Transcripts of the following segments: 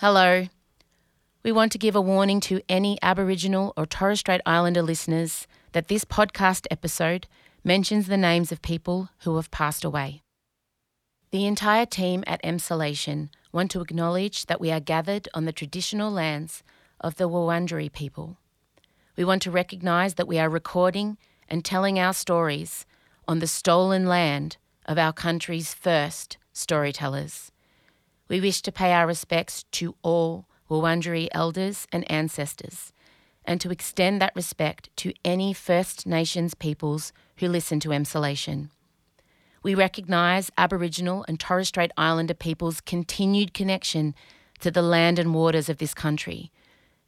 Hello. We want to give a warning to any Aboriginal or Torres Strait Islander listeners that this podcast episode mentions the names of people who have passed away. The entire team at Emsolation want to acknowledge that we are gathered on the traditional lands of the Wurundjeri people. We want to recognise that we are recording and telling our stories on the stolen land of our country's first storytellers. We wish to pay our respects to all Wurundjeri elders and ancestors, and to extend that respect to any First Nations peoples who listen to Emsolation. We recognise Aboriginal and Torres Strait Islander peoples' continued connection to the land and waters of this country,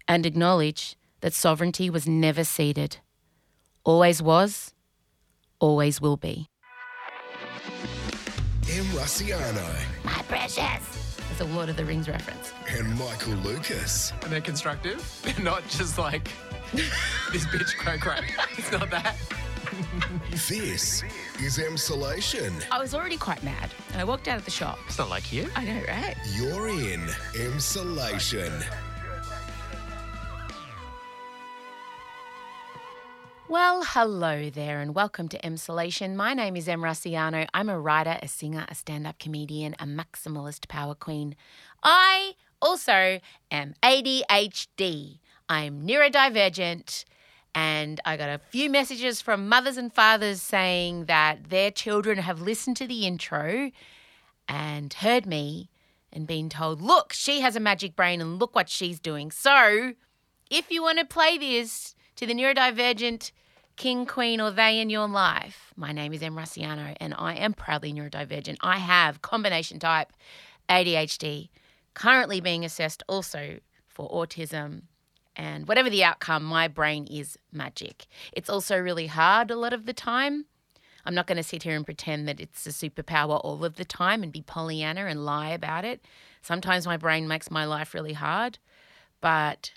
and acknowledge that sovereignty was never ceded. Always was, always will be. M. Rusciano My precious! That's a Lord of the Rings reference. and Michael Lucas. and they're constructive. They're not just like this bitch cray cray. It's not that. This is Emsolation. I was already quite mad, and I walked out of the shop. It's not like you. I know, right? You're in Emsolation. Well, hello there, and welcome to Emsolation. My name is Em Rusciano. I'm a writer, a singer, a stand up comedian, a maximalist power queen. I also am ADHD. I'm neurodivergent, and I got a few messages from mothers and fathers saying that their children have listened to the intro and heard me and been told, look, she has a magic brain and look what she's doing. So, if you want to play this to the neurodivergent king, queen, or they in your life, my name is Em Rusciano and I am proudly neurodivergent. I have combination type ADHD, currently being assessed also for autism. And whatever the outcome, my brain is magic. It's also really hard a lot of the time. I'm not going to sit here and pretend that it's a superpower all of the time and be Pollyanna and lie about it. Sometimes my brain makes my life really hard, but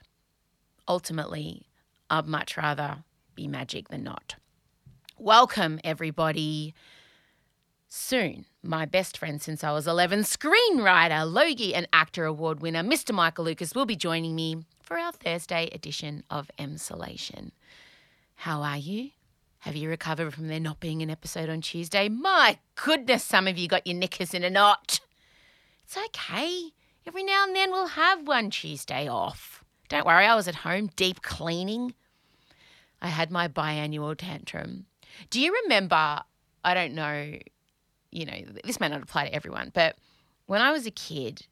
ultimately, I'd much rather be magic than not. Welcome, everybody. Soon, my best friend since I was 11, screenwriter, Logie, and actor award winner, Mr. Michael Lucas, will be joining me for our Thursday edition of Emsolation. How are you? Have you recovered from there not being an episode on Tuesday? My goodness, some of you got your knickers in a knot. It's okay. Every now and then we'll have one Tuesday off. Don't worry, I was at home deep cleaning. I had my biannual tantrum. Do you remember? I don't know, you know, this may not apply to everyone, but when I was a kid,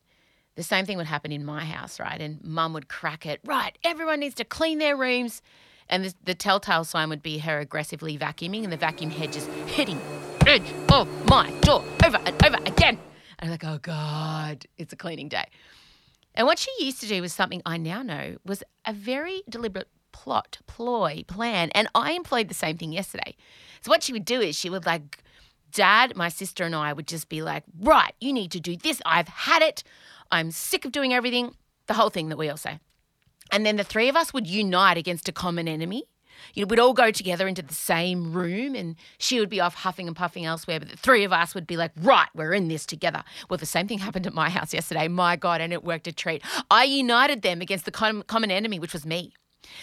the same thing would happen in my house, right? And mum would crack it, right? Everyone needs to clean their rooms. And the, the telltale sign would be her aggressively vacuuming and the vacuum head just hitting edge of my door over and over again. And I'm like, oh God, it's a cleaning day. And what she used to do was something I now know was a very deliberate plot, ploy, plan. And I employed the same thing yesterday. So what she would do is she would like, Dad, my sister, and I would just be like, right, you need to do this. I've had it. I'm sick of doing everything. The whole thing that we all say. And then the three of us would unite against a common enemy. You know, we'd all go together into the same room and she would be off huffing and puffing elsewhere, but the three of us would be like, right, we're in this together. Well, the same thing happened at my house yesterday. My God, and it worked a treat. I united them against the common enemy, which was me.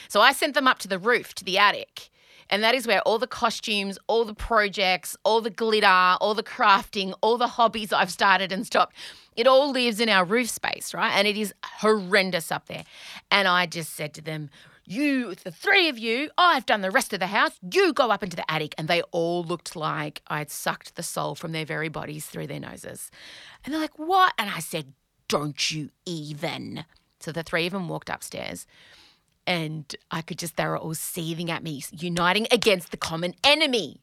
So I sent them up to the roof, to the attic. And that is where all the costumes, all the projects, all the glitter, all the crafting, all the hobbies I've started and stopped, it all lives in our roof space, right? And it is horrendous up there. And I just said to them, you, the three of you, I've done the rest of the house. You go up into the attic. And they all looked like I'd sucked the soul from their very bodies through their noses. And they're like, what? And I said, don't you even. So the three of them walked upstairs and I could just, they were all seething at me, uniting against the common enemy.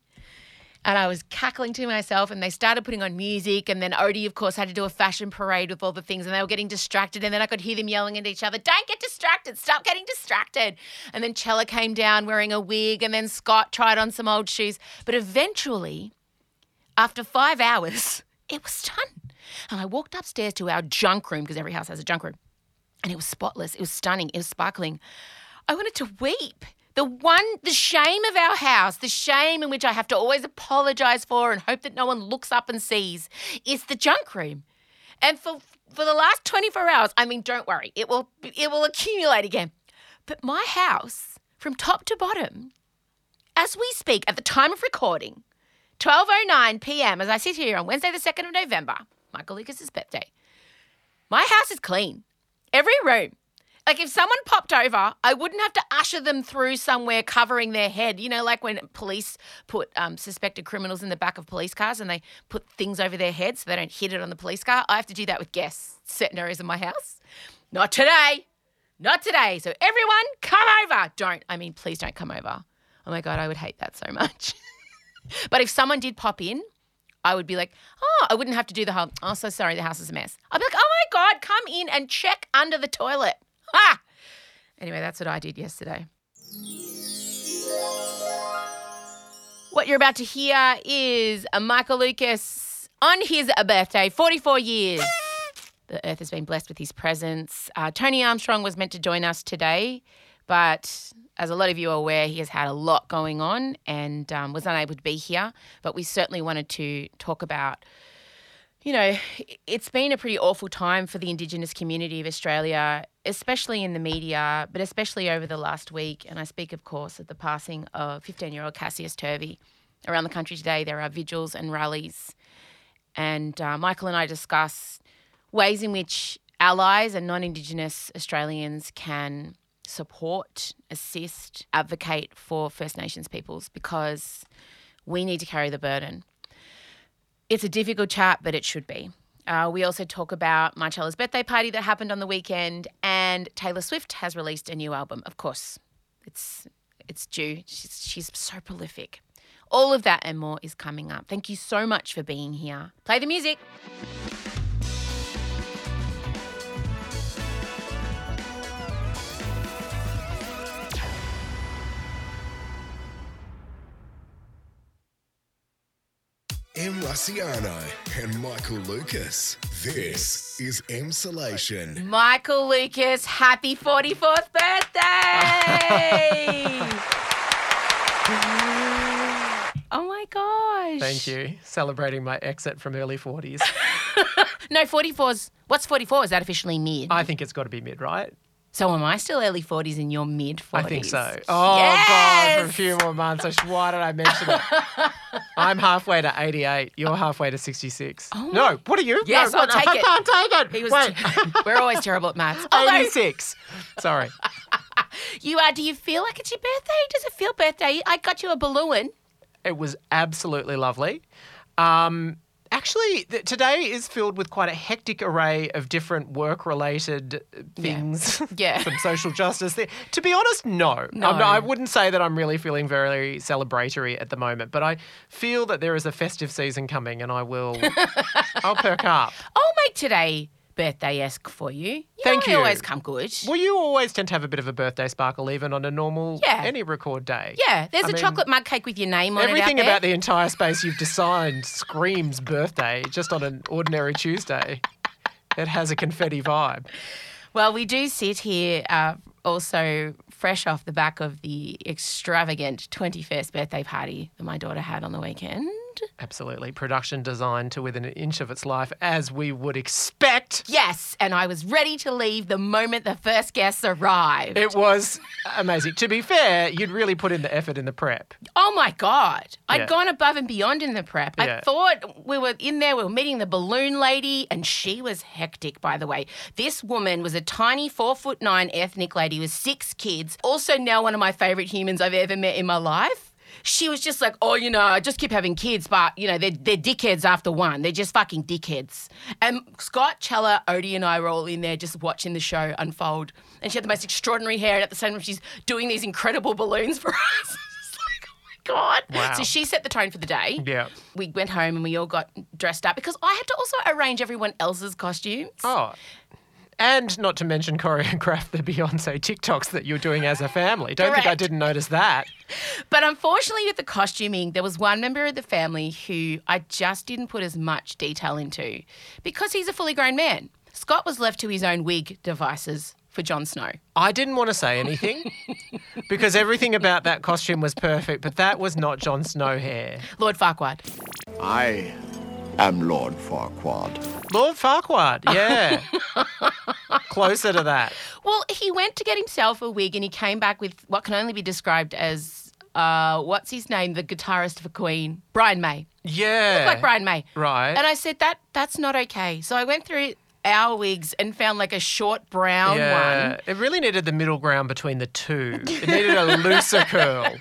And I was cackling to myself, and they started putting on music. And then Odie, of course, had to do a fashion parade with all the things, and they were getting distracted. And then I could hear them yelling at each other, Don't get distracted, stop getting distracted. And then Chella came down wearing a wig, and then Scott tried on some old shoes. But eventually, after five hours, it was done. And I walked upstairs to our junk room, because every house has a junk room and it was spotless. It was stunning. It was sparkling. I wanted to weep. The one, the shame of our house, the shame in which I have to always apologize for and hope that no one looks up and sees, is the junk room. And for for the last 24 hours. I mean, don't worry, it will it will accumulate again. But my house, from top to bottom, as we speak, at the time of recording, 12:09 p.m. as I sit here on Wednesday, the 2nd of November, Michael Lucas's birthday. My house is clean. Every room. Like if someone popped over, I wouldn't have to usher them through somewhere covering their head. You know, like when police put um, suspected criminals in the back of police cars and they put things over their heads so they don't hit it on the police car. I have to do that with guests, certain areas of my house. Not today. Not today. So everyone, come over. Don't. I mean, please don't come over. Oh my God, I would hate that so much. but if someone did pop in, I would be like, oh, I wouldn't have to do the whole, oh, so sorry, the house is a mess. I'd be like, oh my God, come in and check under the toilet. Anyway, that's what I did yesterday. What you're about to hear is Michael Lucas on his birthday, 44 years. The earth has been blessed with his presence. Uh, Tony Armstrong was meant to join us today, but as a lot of you are aware, he has had a lot going on and um, was unable to be here. But we certainly wanted to talk about you know, it's been a pretty awful time for the Indigenous community of Australia, especially in the media, but especially over the last week. And I speak, of course, of the passing of 15 year old Cassius Turvey. Around the country today, there are vigils and rallies. And uh, Michael and I discuss ways in which allies and non Indigenous Australians can support, assist, advocate for First Nations peoples because we need to carry the burden. It's a difficult chat, but it should be. Uh, we also talk about Marcella's birthday party that happened on the weekend, and Taylor Swift has released a new album. Of course, it's it's due. She's, she's so prolific. All of that and more is coming up. Thank you so much for being here. Play the music. M. Rusciano and Michael Lucas. This is Emsolation. Michael Lucas, happy 44th birthday! oh my gosh. Thank you. Celebrating my exit from early 40s. No, 44's. What's 44? Is that officially mid? I think it's got to be mid, right? So am I still early 40s and you're mid 40s? I think so. Oh, God, for a few more months. I Why did I mention it? I'm halfway to 88. You're halfway to 66. Oh no, what are you? Yes, no, I'll no, take I it. can't take it. He was Wait. We're always terrible at maths. Although 86. Sorry. you are, do you feel like it's your birthday? Does it feel birthday? I got you a balloon. It was absolutely lovely. Um, actually, th- today is filled with quite a hectic array of different work-related uh, things. Yeah. Some social justice. There. To be honest, no. No. Not- I wouldn't say that I'm really feeling very celebratory at the moment, but I feel that there is a festive season coming, and I will. I'll perk up. I'll make today birthday esque for you. You Thank know I you. always come good. Well, you always tend to have a bit of a birthday sparkle, even on a normal Yeah. any record day. Yeah, there's I a mean, chocolate mug cake with your name on Everything it. Everything about the entire space you've designed screams birthday, just on an ordinary Tuesday. It has a confetti vibe. Well, we do sit here uh, also fresh off the back of the extravagant 21st birthday party that my daughter had on the weekend. Absolutely. Production designed to within an inch of its life, as we would expect. Yes, and I was ready to leave the moment the first guests arrived. It was amazing. To be fair, you'd really put in the effort in the prep. Oh my God. I'd Yeah. gone above and beyond in the prep. I thought we were in there, we were meeting the balloon lady, and she was hectic, by the way. This woman was a tiny four foot nine ethnic lady with six kids, also now one of my favorite humans I've ever met in my life. She was just like, oh, you know, I just keep having kids, but, you know, they're, they're dickheads after one. They're just fucking dickheads. And Scott, Chella, Odie, and I were all in there just watching the show unfold. And she had the most extraordinary hair, and at the same time, she's doing these incredible balloons for us. Like, oh my God. Wow. So she set the tone for the day. Yeah. We went home and we all got dressed up because I had to also arrange everyone else's costumes. Oh. And not to mention choreograph the Beyonce TikToks that you're doing as a family. Don't think I didn't notice that. But unfortunately, with the costuming, there was one member of the family who I just didn't put as much detail into because he's a fully grown man. Scott was left to his own wig devices for Jon Snow. I didn't want to say anything because everything about that costume was perfect, but that was not Jon Snow hair. Lord Farquaad. I am Lord Farquaad. Lord Farquaad, yeah. Closer to that. Well, he went to get himself a wig and he came back with what can only be described as uh, what's his name, the guitarist for Queen, Brian May. Yeah. Like Brian May. Right. And I said that that's not okay. So I went through our wigs and found like a short brown yeah. one. It really needed the middle ground between the two. It needed a looser curl.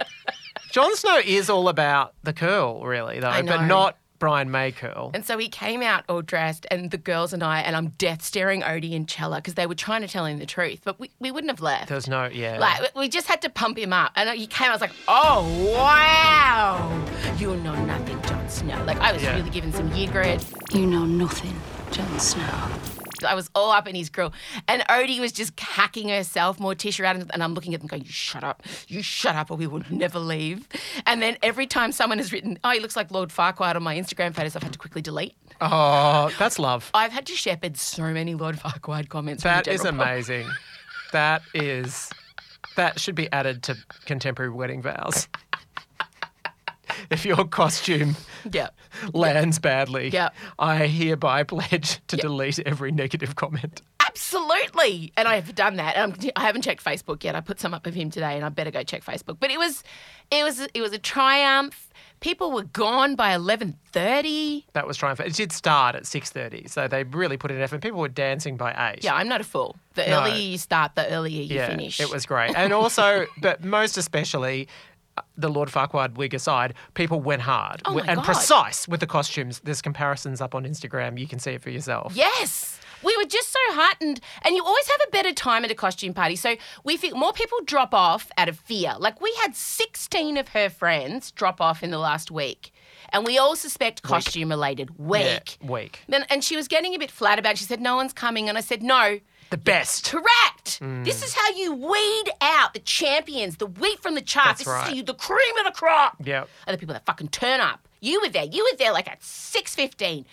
Jon Snow is all about the curl, really, though, I but not Brian May curl. And so he came out all dressed, and the girls and I, and I'm death staring Odie and Chella because they were trying to tell him the truth, but we, we wouldn't have left. There's no, yeah. Like we just had to pump him up, and he came. I was like, "Oh wow, you know nothing, Jon Snow." Like I was Yeah. really giving some Ygritte. You know nothing, Jon Snow. I was all up in his grill, and Odie was just hacking herself more tissue out, and I'm looking at them going, "You shut up, you shut up, or we will never leave." And then every time someone has written, "Oh, he looks like Lord Farquaad" on my Instagram photos, I've had to quickly delete. oh, that's love. I've had to shepherd so many Lord Farquaad comments. That is amazing. that is, that should be added to contemporary wedding vows. if your costume Yeah. lands badly, Yeah. I hereby pledge to delete every negative comment. Absolutely, and I have done that. I'm, I haven't checked Facebook yet. I put some up of him today, and I better go check Facebook. But it was, it was, it was a triumph. People were gone by eleven thirty. That was triumphant. It did start at six thirty, so they really put in effort. People were dancing by eight. Yeah, I'm not a fool. The No. earlier you start, the earlier you yeah, finish. it was great. And also, but most especially, the Lord Farquaad wig aside, people went hard Oh and God. precise with the costumes. There's comparisons up on Instagram. You can see it for yourself. Yes. We were just so heightened, and you always have a better time at a costume party. So we feel more people drop off out of fear. Like we had 16 of her friends drop off in the last week, and we all suspect costume related. Week. Yeah. Then, and she was getting a bit flat about it. She said, No one's coming. And I said, No. The best. Correct. Mm. This is how you weed out the champions, the wheat from the chaff. That's this is right. how you, the cream of the crop. Yep. Are the people that fucking turn up. You were there. You were there like at six fifteen,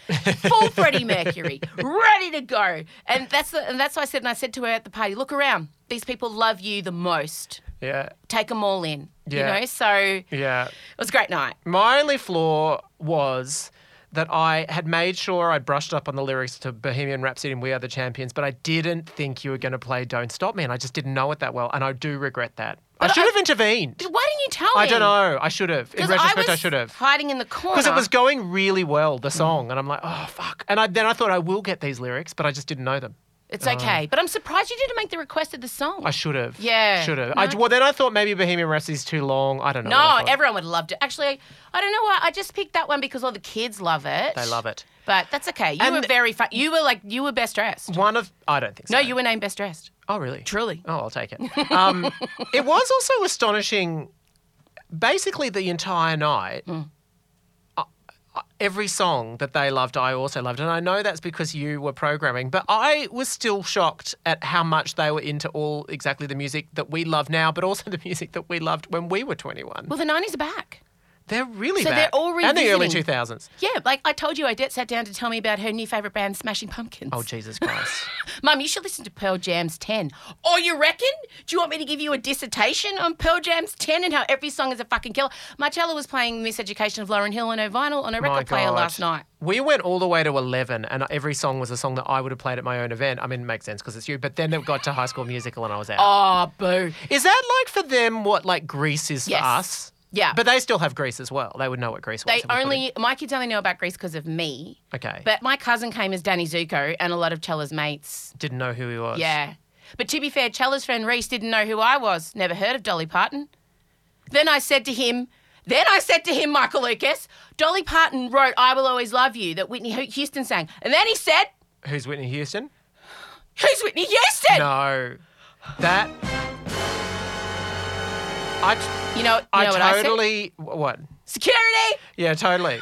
full Freddie Mercury, ready to go. And that's the, and that's what I said. And I said to her at the party, look around. These people love you the most. Yeah. Take them all in. Yeah. You know. So Yeah. it was a great night. My only flaw was that I had made sure I brushed up on the lyrics to Bohemian Rhapsody and We Are the Champions, but I didn't think you were going to play Don't Stop Me, and I just didn't know it that well, and I do regret that. I should I- have intervened. Why didn't you tell me? I don't know. I should have. In retrospect, I, I, was should have. hiding in the corner. Because it was going really well, the song, and I'm like, oh fuck. And I, then I thought I will get these lyrics, but I just didn't know them. It's okay, but I'm surprised you didn't make the request of the song. I should have. Yeah. Should have. No. I, well, then I thought maybe Bohemian Rhapsody's too long. I don't know. what I no, thought. everyone would have loved it. Actually, I don't know why. I just picked that one because all the kids love it. They love it. But that's okay. You And- were very fun. You were like you were best dressed. One of I don't think so. No, you were named best dressed. Oh, really? Truly. Oh, I'll take it. Um, it was also astonishing. Basically, the entire night, uh, every song that they loved, I also loved, and I know that's because you were programming. But I was still shocked at how much they were into all exactly the music that we love now, but also the music that we loved when we were twenty-one. Well, the nineties are back. They're really so back. they're all and the early two thousands. Yeah, like I told you, Odette sat down to tell me about her new favorite band, Smashing Pumpkins. Oh Jesus Christ! Mum, you should listen to Pearl Jam's 10. Oh, you reckon? Do you want me to give you a dissertation on Pearl Jam's 10 and how every song is a fucking killer? Marcella was playing Miseducation of Lauryn Hill on her vinyl on her My record player God. last night. We went all the way to 11, and every song was a song that I would have played at my own event. I mean, it makes sense because it's you, but then it got to High School Musical and I was out. Oh, boo. Is that like for them what like Grease is for Yes. us? Yeah. But they still have Grease as well. They would know what Grease was. They only, my kids only know about Grease because of me. Okay. But my cousin came as Danny Zuko and a lot of Chella's mates. Didn't know who he was. Yeah. But to be fair, Chella's friend Reese didn't know who I was. Never heard of Dolly Parton. Then I said to him, then I said to him, Michael Lucas, Dolly Parton wrote I Will Always Love You that Whitney Houston sang. And then he said, Who's Whitney Houston? Who's Whitney Houston? No. That. I, t- You know, you I know what I totally. What? Security! Yeah, totally.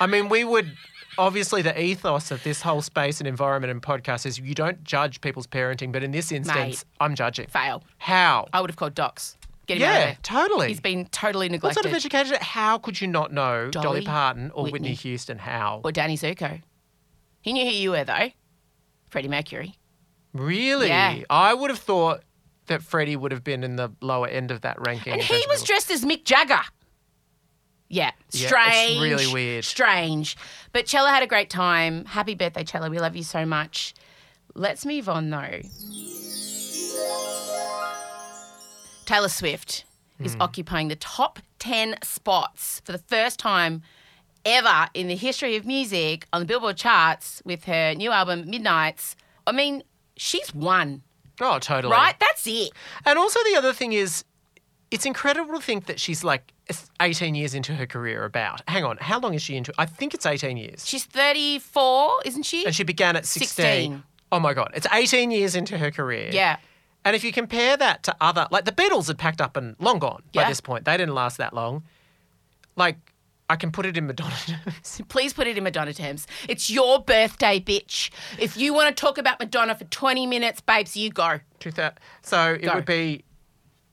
I mean, we would. Obviously, the ethos of this whole space and environment and podcast is you don't judge people's parenting, but in this instance, Mate. I'm judging. Fail. How? I would have called Docs. Get him out of yeah, there. totally. He's been totally neglected. what neglected. sort of education? How could you not know Dolly, Dolly, Parton or Whitney. Whitney. Houston? How? or Danny Zuko. He knew who you were, though. Freddie Mercury. Really? Yeah. I would have thought that Freddie would have been in the lower end of that ranking. And he was dressed as Mick Jagger. Yeah, Yeah, strange. it's really weird. Strange. But Chella had a great time. Happy birthday, Chella. We love you so much. Let's move on though. Taylor Swift is Hmm. occupying the top 10 spots for the first time ever in the history of music on the Billboard charts with her new album, Midnights. I mean, she's won, Oh, totally. right? That's it. And also the other thing is, it's incredible to think that she's like 18 years into her career. About hang on, how long is she into? I think it's 18 years, She's 34, isn't she? and she began at 16. 16. Oh my god, it's 18 years into her career. yeah. And if you compare that to other, like the Beatles had packed up and long gone by this point. They didn't last that long. Like, I can put it in Madonna terms. Please put it in Madonna terms. It's your birthday, bitch. If you want to talk about Madonna for 20 minutes, babes, you go. 2000 So it Go. would be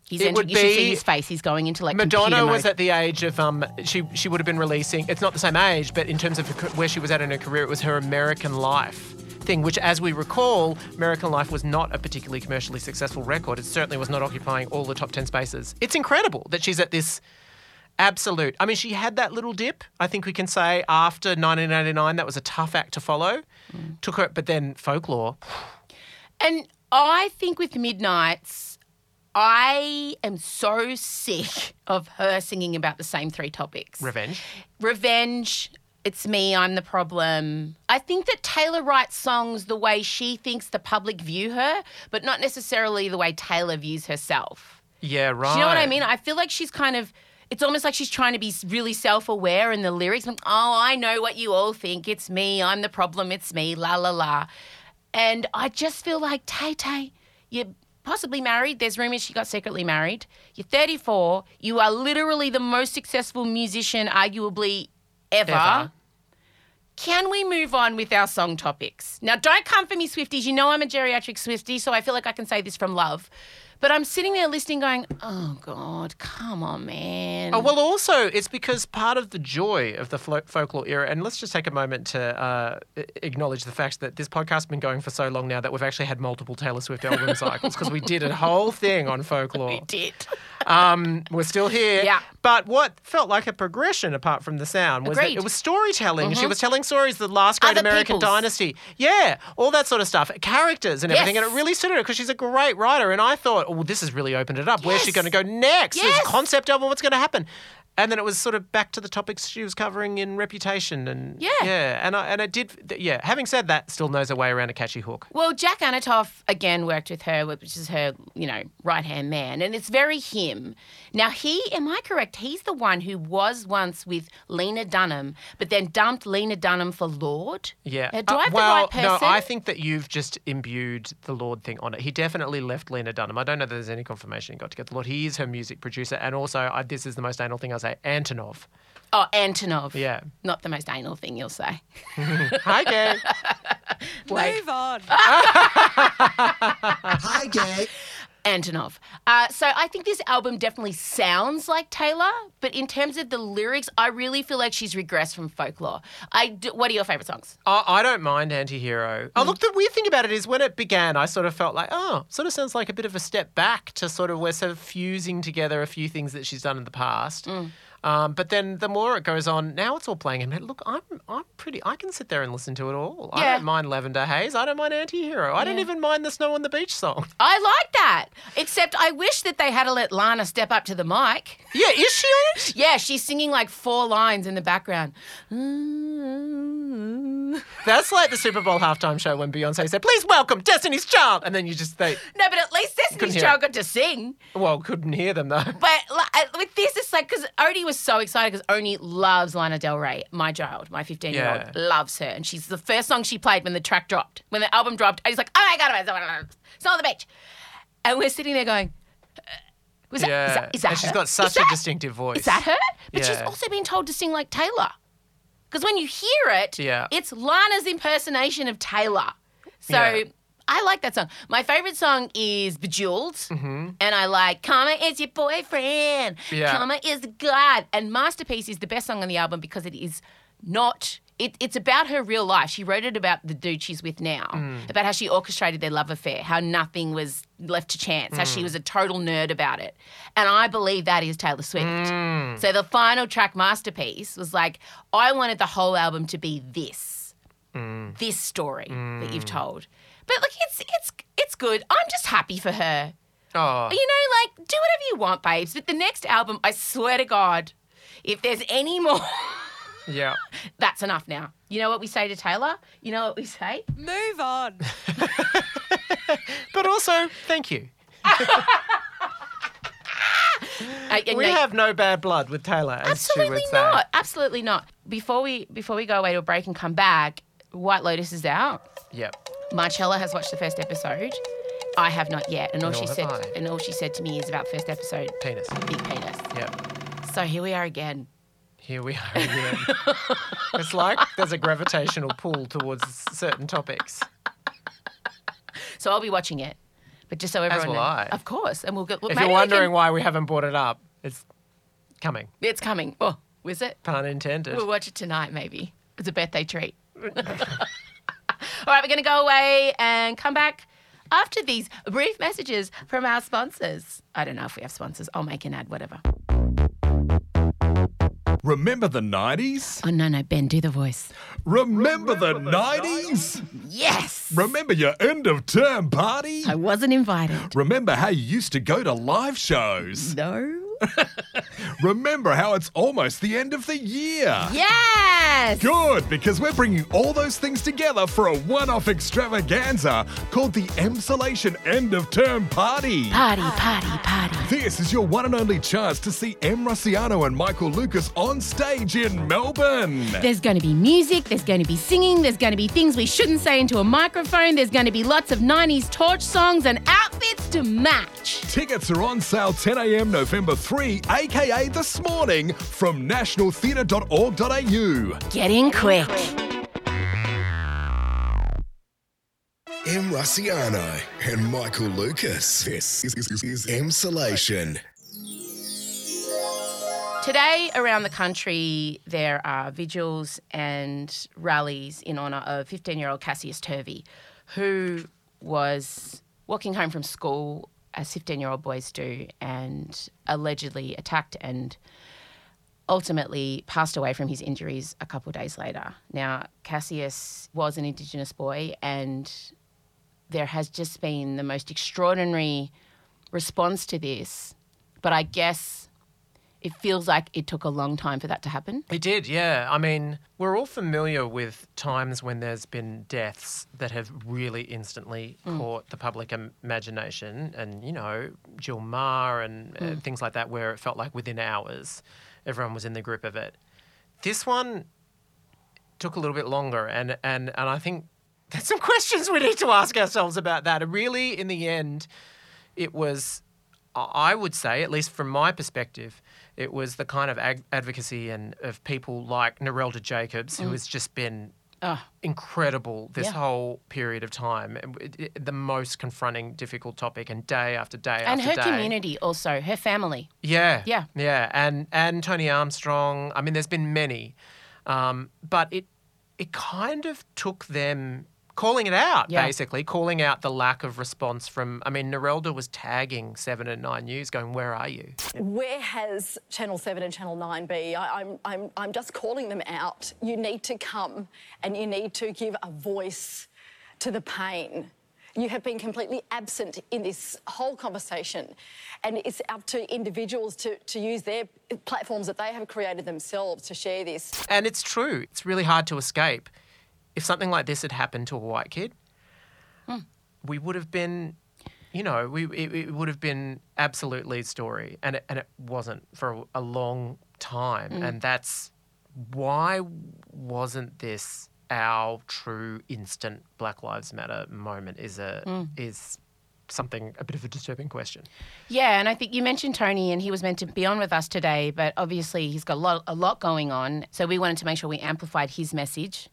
He's It would you should see his face. He's going into like Madonna was mode. at the age of um she she would have been releasing. It's not the same age, but in terms of her, where she was at in her career, it was her American Life thing, which, as we recall, American Life was not a particularly commercially successful record. It certainly was not occupying all the top ten spaces. It's incredible that she's at this absolute. I mean, she had that little dip. I think we can say after 1989, that was a tough act to follow. Mm. Took her, but then folklore. And I think with Midnights, I am so sick of her singing about the same three topics Revenge. revenge. It's me, I'm the problem. I think that Taylor writes songs the way she thinks the public view her, but not necessarily the way Taylor views herself. Yeah, right. Do you know what I mean? I feel like she's kind of. It's almost like she's trying to be really self-aware in the lyrics. Like, oh, I know what you all think. It's me. I'm the problem. It's me. La la la. And I just feel like Tay Tay, you're possibly married. There's rumors she got secretly married. You're 34. You are literally the most successful musician, arguably ever. Ever. Can we move on with our song topics? Now, don't come for me, Swifties. You know I'm a geriatric Swiftie, so I feel like I can say this from love. But I'm sitting there listening, going, oh, God, come on, man. Oh, well, also, it's because part of the joy of the flo- folklore era, and let's just take a moment to uh, acknowledge the fact that this podcast has been going for so long now that we've actually had multiple Taylor Swift album cycles because we did a whole thing on folklore. we did. Um, we're still here. Yeah. But what felt like a progression apart from the sound was it was storytelling. She was telling stories, the last great Other American people's. dynasty. Yeah, all that sort of stuff. Characters and everything. Yes. And it really suited her because she's a great writer. And I thought, oh, this has really opened it up. Where's she going to go next? There's Yes. a concept album. What's going to happen? And then it was sort of back to the topics she was covering in Reputation and Yeah. yeah, and I and it did yeah. Having said that, still knows her way around a catchy hook. Well, Jack Anatoff again worked with her, which is her, you know, right hand man, and it's very him. Now, he, am I correct? He's the one who was once with Lena Dunham, but then dumped Lena Dunham for Lorde. Yeah. Uh, do Uh, I have well, the right person? no, I think that you've just imbued the Lorde thing on it. He definitely left Lena Dunham. I don't know that there's any confirmation he got to get the Lorde. He is her music producer, and also I, this is the most anal thing I say, Antonoff. Oh, Antonoff. Yeah. Not the most anal thing you'll say. Hi, gay. Wait. Move on. Hi, gay. Antonoff. Uh, so I think this album definitely sounds like Taylor, but in terms of the lyrics, I really feel like she's regressed from folklore. I do, what are your favorite songs? I, I don't mind anti-hero. Oh, look, the weird thing about it is when it began, I sort of felt like, oh, sort of sounds like a bit of a step back to sort of we're sort of fusing together a few things that she's done in the past. Um, but then the more it goes on, now it's all playing And. Look, I'm I'm pretty. I can sit there and listen to it all. I don't mind Lavender Haze. I don't mind Anti-Hero. I don't even mind the Snow on the Beach song. I like that. Except I wish that they had to let Lana step up to the mic. Yeah, is she on it? Yeah, she's singing like four lines in the background. That's like the Super Bowl halftime show when Beyonce said, "Please welcome Destiny's Child," and then you just they No, but at least Destiny's Child got to sing. well couldn't hear them though. But like, uh, with this, it's like because Odie was so excited because Odie loves Lana Del Rey. My child, my 15 year Yeah. old, loves her, and she's the first song she played when the track dropped, when the album dropped. And he's like, "Oh my god, it's on the beach," and we're sitting there going, uh, "Was that? Yeah, Is that, is that and she's got Is such a that- distinctive voice. Is that her? But she's also been told to sing like Taylor. Because when you hear it, Yeah. it's Lana's impersonation of Taylor. So Yeah. I like that song. My favorite song is Bejeweled. Mm-hmm. And I like Karma is your boyfriend. Yeah. Karma is God. And Masterpiece is the best song on the album because it is not it, it's about her real life. She wrote it about the dude she's with now, mm. about how she orchestrated their love affair, how nothing was left to chance, how she mm. was a total nerd about it. And I believe that is Taylor Swift. Mm. So the final track masterpiece was like, I wanted the whole album to be this, this story that you've told. But like, it's it's it's good. I'm just happy for her. Oh, You know, like, do whatever you want, babes. But the next album, I swear to God, if there's any more, yeah. that's enough now. You know what we say to Taylor? You know what we say? Move on. But also, thank you. Uh, We no, have no bad blood with Taylor, as she absolutely would say. not. Absolutely not. Before we before we go away to a break and come back, White Lotus is out. Yep. Marcella has watched the first episode. I have not yet, and all Nor she said I. and all she said to me is about first episode Penis. big penis. Yep. So here we are again. Here we are again. it's like there's a gravitational pull towards certain topics. So I'll be watching it. But just so everyone will knows, I. of course, and we'll go. Look, If you're we can- wondering why we haven't brought it up, it's coming. it's coming. Oh, is it? Pun intended. We'll watch it tonight, maybe. It's a birthday treat. All right, we're going to go away and come back after these brief messages from our sponsors. I don't know if we have sponsors. I'll make an ad, whatever. Remember the 90s? Oh, no, no, Ben, do the voice. Remember, the, 90s? Yes! Remember your end of term party? I wasn't invited. Remember how you used to go to live shows? No. Remember how it's almost the end of the year? Yes! Good, because we're bringing all those things together for a one off extravaganza called the Emsolation End of Term Party. Party, party, party. This is your one and only chance to see M. Rusciano and Michael Lucas on stage in Melbourne. There's going to be music, there's going to be singing, there's going to be things we shouldn't say into a microphone, there's going to be lots of 90s torch songs and outfits to match. Tickets are on sale 10 a.m. November 3, aka this morning, from nationaltheatre.org.au. Get in quick. M. Rusciano and Michael Lucas. This is, is, is Emsolation. Today, around the country, there are vigils and rallies in honour of 15 year old Cassius Turvey, who was walking home from school, as 15 year old boys do, and allegedly attacked and ultimately passed away from his injuries a couple days later. Now, Cassius was an Indigenous boy, and there has just been the most extraordinary response to this. But I guess it feels like it took a long time for that to happen. It did, yeah. I mean, we're all familiar with times when there's been deaths that have really instantly caught the public im- imagination, and you know, Jill Meagher and uh, things like that, where it felt like within hours, everyone was in the grip of it. This one took a little bit longer, and and and I think there's some questions we need to ask ourselves about that. And really, in the end, it was, I would say, at least from my perspective, it was the kind of ag- advocacy and of people like Narelda Jacobs, who has just been Oh, incredible this Yeah. whole period of time. It- it- the most confronting, difficult topic, and day after day and after her community also, her family. Yeah. Yeah. Yeah. And and Tony Armstrong. I mean, there's been many. Um, but it it kind of took them calling it out, Yeah. basically, calling out the lack of response from I mean, Narelda was tagging seven and nine news going, Where are you? Where has Channel 7 and Channel 9 be? I, I'm, I'm, I'm just calling them out. You need to come and you need to give a voice to the pain. You have been completely absent in this whole conversation. And it's up to individuals to, to use their platforms that they have created themselves to share this. And it's true. It's really hard to escape. If something like this had happened to a white kid, Hmm. we would have been, you know, we it, it would have been absolute lead story, and it, and it wasn't for a, a long time. Hmm. And that's why wasn't this our true instant Black Lives Matter moment? Is a Hmm. is something a bit of a disturbing question. Yeah, and I think you mentioned Tony, and he was meant to be on with us today, but obviously he's got a lot, a lot going on. So we wanted to make sure we amplified his message.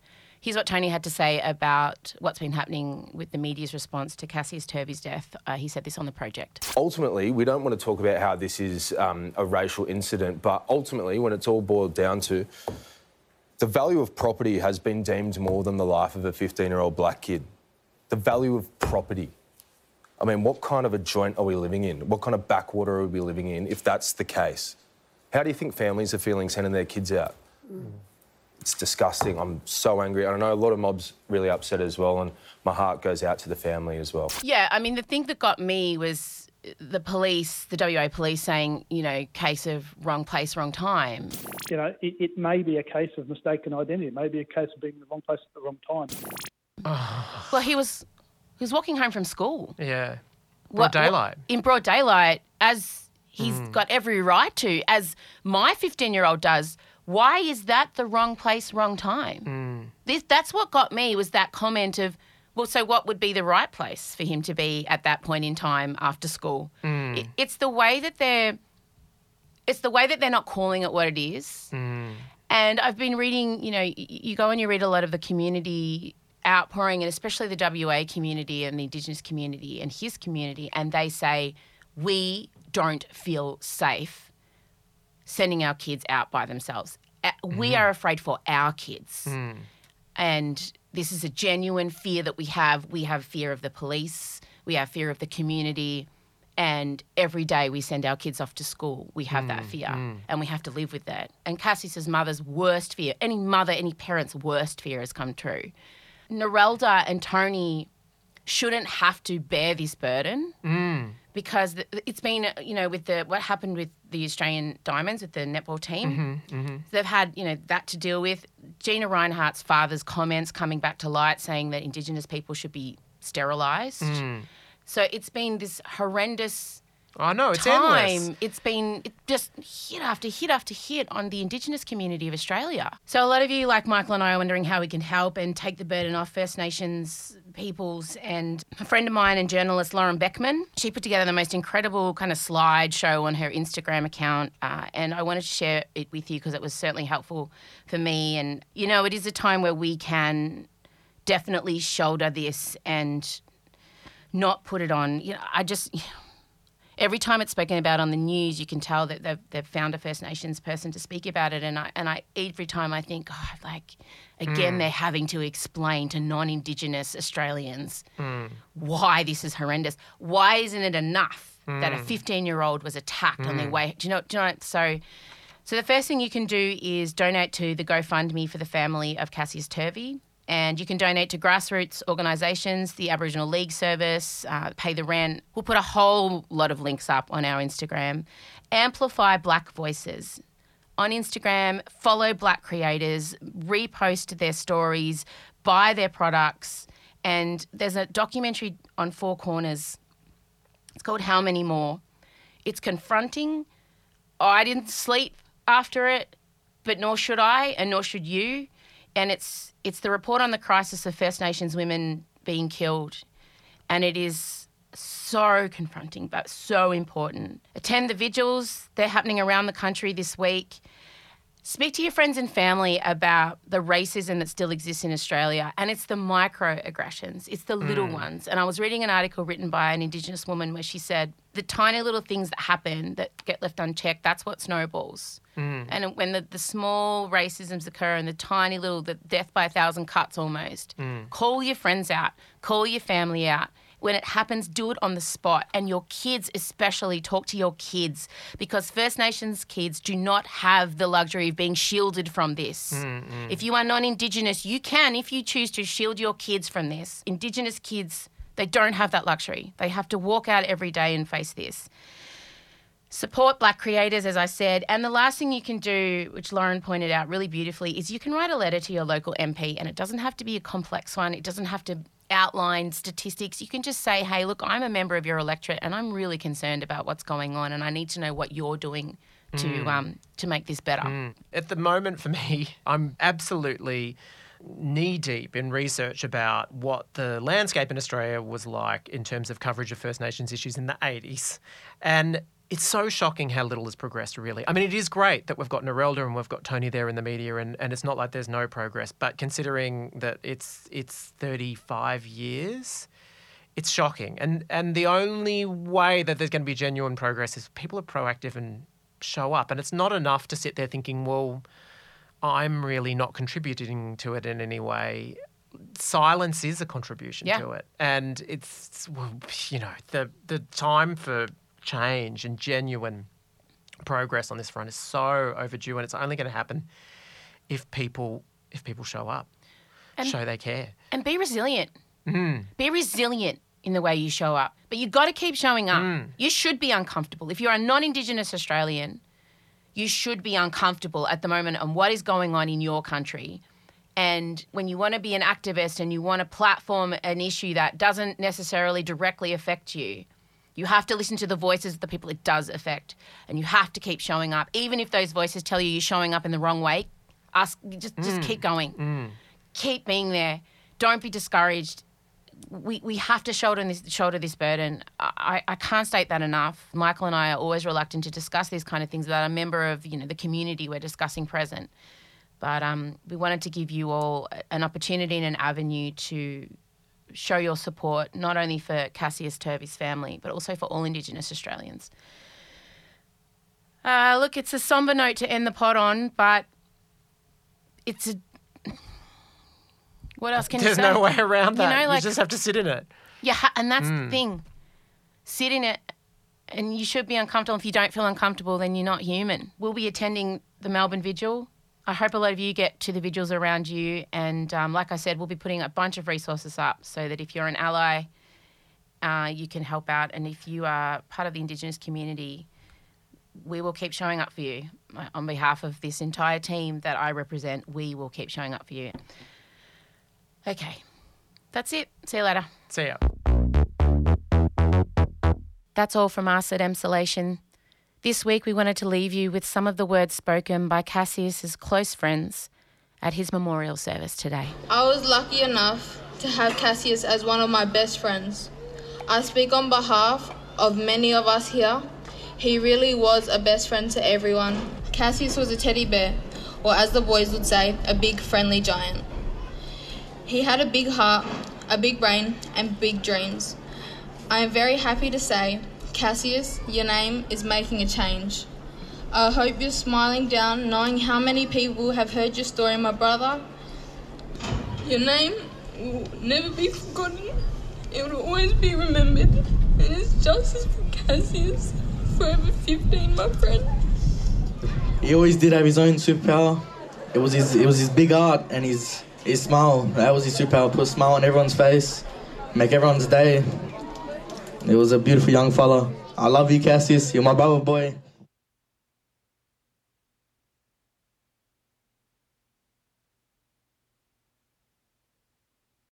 Here's what Tony had to say about what's been happening with the media's response to Cassius Turvey's death. Uh, he said this on the project. Ultimately, we don't want to talk about how this is um, a racial incident, but ultimately, when it's all boiled down to, The value of property has been deemed more than the life of a 15 year old black kid. The value of property. I mean, what kind of a joint are we living in? What kind of backwater are we living in if that's the case? How do you think families are feeling sending their kids out? It's disgusting. I'm so angry. I know a lot of mobs really upset as well, and my heart goes out to the family as well. Yeah, I mean, the thing that got me was the police, the WA police saying, you know, case of wrong place, wrong time. You know, it, it may be a case of mistaken identity. It may be a case of being in the wrong place at the wrong time. Well, he was he was walking home from school. Yeah. What- Broad daylight. in broad daylight, as he's hmm. got every right to, as my 15 year old does. Why is that the wrong place, wrong time? Hmm. This, that's what got me was that comment of, well, so what would be the right place for him to be at that point in time after school? Hmm. It, it's the way that they're, it's the way that they're not calling it what it is. Hmm. And I've been reading, you know, y- you go and you read a lot of the community outpouring, and especially the WA community and the Indigenous community and his community, and they say, we don't feel safe sending our kids out by themselves. We mm. are afraid for our kids. Hmm. And this is a genuine fear that we have. We have fear of the police, we have fear of the community. And every day we send our kids off to school, we have that hmm. fear hmm. and we have to live with that. And Cassie's mother's worst fear, any mother, any parent's worst fear has come true. Narelda and Tony shouldn't have to bear this burden because it's been, uh, you know, with the what happened with the Australian Diamonds with the netball team. Mm-hmm, mm-hmm. They've had, you know, that to deal with. Gina Rinehart's father's comments coming back to light saying that Indigenous people should be sterilised. Mm. So it's been this horrendous I know, it's time. endless. It's been it just hit after hit after hit on the Indigenous community of Australia. So a lot of you, like Michael and I, are wondering how we can help and take the burden off First Nations peoples. And a friend of mine and journalist Lauren Beckman, she put together the most incredible kind of slideshow on her Instagram account, uh, and I wanted to share it with you because it was certainly helpful for me. And you know, it is a time where we can definitely shoulder this and not put it on. You know, I just every time it's spoken about on the news, you can tell that they've, they've found a First Nations person to speak about it. And I and I every time I think, God, like again, hmm. they're having to explain to non-Indigenous Australians hmm. why this is horrendous. Why isn't it enough that a hmm. 15-year-old was attacked on their way? Do you know? Do you know? So. So the first thing you can do is donate to the GoFundMe for the family of Cassius Turvey. And you can donate to grassroots organisations, the Aboriginal Legal Service, uh, Pay the Rent. We'll put a whole lot of links up on our Instagram. Amplify Black Voices. On Instagram, follow Black creators, repost their stories, buy their products. And there's a documentary on Four Corners. It's called How Many More. It's confronting. I didn't sleep after it, but nor should I, and nor should you. And it's it's the report on the crisis of First Nations women being killed, and it is so confronting, but so important. Attend the vigils; they're happening around the country this week. Speak to your friends and family about the racism that still exists in Australia, and it's the microaggressions, it's the little mm. ones. And I was reading an article written by an Indigenous woman where she said the tiny little things that happen that get left unchecked, that's what snowballs. Mm. And when the, the small racisms occur and the tiny little, the death by a thousand cuts almost, mm. call your friends out, call your family out. When it happens, do it on the spot. And your kids, especially, talk to your kids because First Nations kids do not have the luxury of being shielded from this. If you are non Indigenous, you can, if you choose to, shield your kids from this. Indigenous kids, they don't have that luxury. They have to walk out every day and face this. Support black creators, as I said. And the last thing you can do, which Lauren pointed out really beautifully, is you can write a letter to your local MP, and it doesn't have to be a complex one. It doesn't have to outline statistics. You can just say, hey, look, I'm a member of your electorate, and I'm really concerned about what's going on, and I need to know what you're doing to um, to make this better. At the moment, for me, I'm absolutely knee deep in research about what the landscape in Australia was like in terms of coverage of First Nations issues in the 80s. And it's so shocking how little has progressed, really. I mean, it is great that we've got Narelda and we've got Tony there in the media, and, and it's not like there's no progress. But considering that it's it's 35 years, it's shocking. And and the only way that there's going to be genuine progress is people are proactive and show up. And it's not enough to sit there thinking, well, I'm really not contributing to it in any way, silence is a contribution Yeah. to it. And it's, you know, the, the time for change and genuine progress on this front is so overdue and it's only going to happen if people if people show up And- show they care and be resilient. Mm. Be resilient in the way you show up, but you've got to keep showing up. Mm. You should be uncomfortable. If you're a non Indigenous Australian, you should be uncomfortable at the moment on what is going on in your country. And when you want to be an activist and you want to platform an issue that doesn't necessarily directly affect you, you have to listen to the voices of the people it does affect. And you have to keep showing up. Even if those voices tell you you're showing up in the wrong way, ask, just, just keep going keep being there. Don't be discouraged. We, we have to shoulder this shoulder this burden. I, I can't state that enough. Michael and I are always reluctant to discuss these kind of things without a member of you know the community we're discussing present. But um, we wanted to give you all an opportunity and an avenue to show your support, not only for Cassius Turvey's family, but also for all Indigenous Australians. Uh, look, it's a somber note to end the pod on, but it's a what else can there's you say? There's no way around that. You know, like- you just have to sit in it Yeah, ha- and that's Mm. the thing. Sit in it, and you should be uncomfortable. If you don't feel uncomfortable, then you're not human. We'll be attending the Melbourne Vigil. I hope a lot of you get to the vigils around you. And um, like I said, we'll be putting a bunch of resources up so that if you're an ally, uh, you can help out. And if you are part of the Indigenous community, we will keep showing up for you. Uh, On behalf of this entire team that I represent, we will keep showing up for you. Okay, that's it. See you later. see ya That's all from us at Emsolation. This week, we wanted to leave you with some of the words spoken by Cassius's close friends at his memorial service today. I was lucky enough to have Cassius as one of my best friends. I speak on behalf of many of us here. He really was a best friend to everyone. Cassius was a teddy bear, or as the boys would say, a big friendly giant. He had a big heart, a big brain, and big dreams. I am very happy to say, Cassius, your name is making a change. I hope you're smiling down, knowing how many people have heard your story, my brother. Your name will never be forgotten. It will always be remembered. And it's justice for Cassius. Forever 15, my friend. He always did have his own superpower. It was his it was his big art and his his smile. That was his superpower. Put a smile on everyone's face, make everyone's day. It was a beautiful young fella. I love you, Cassius. You're my brother boy.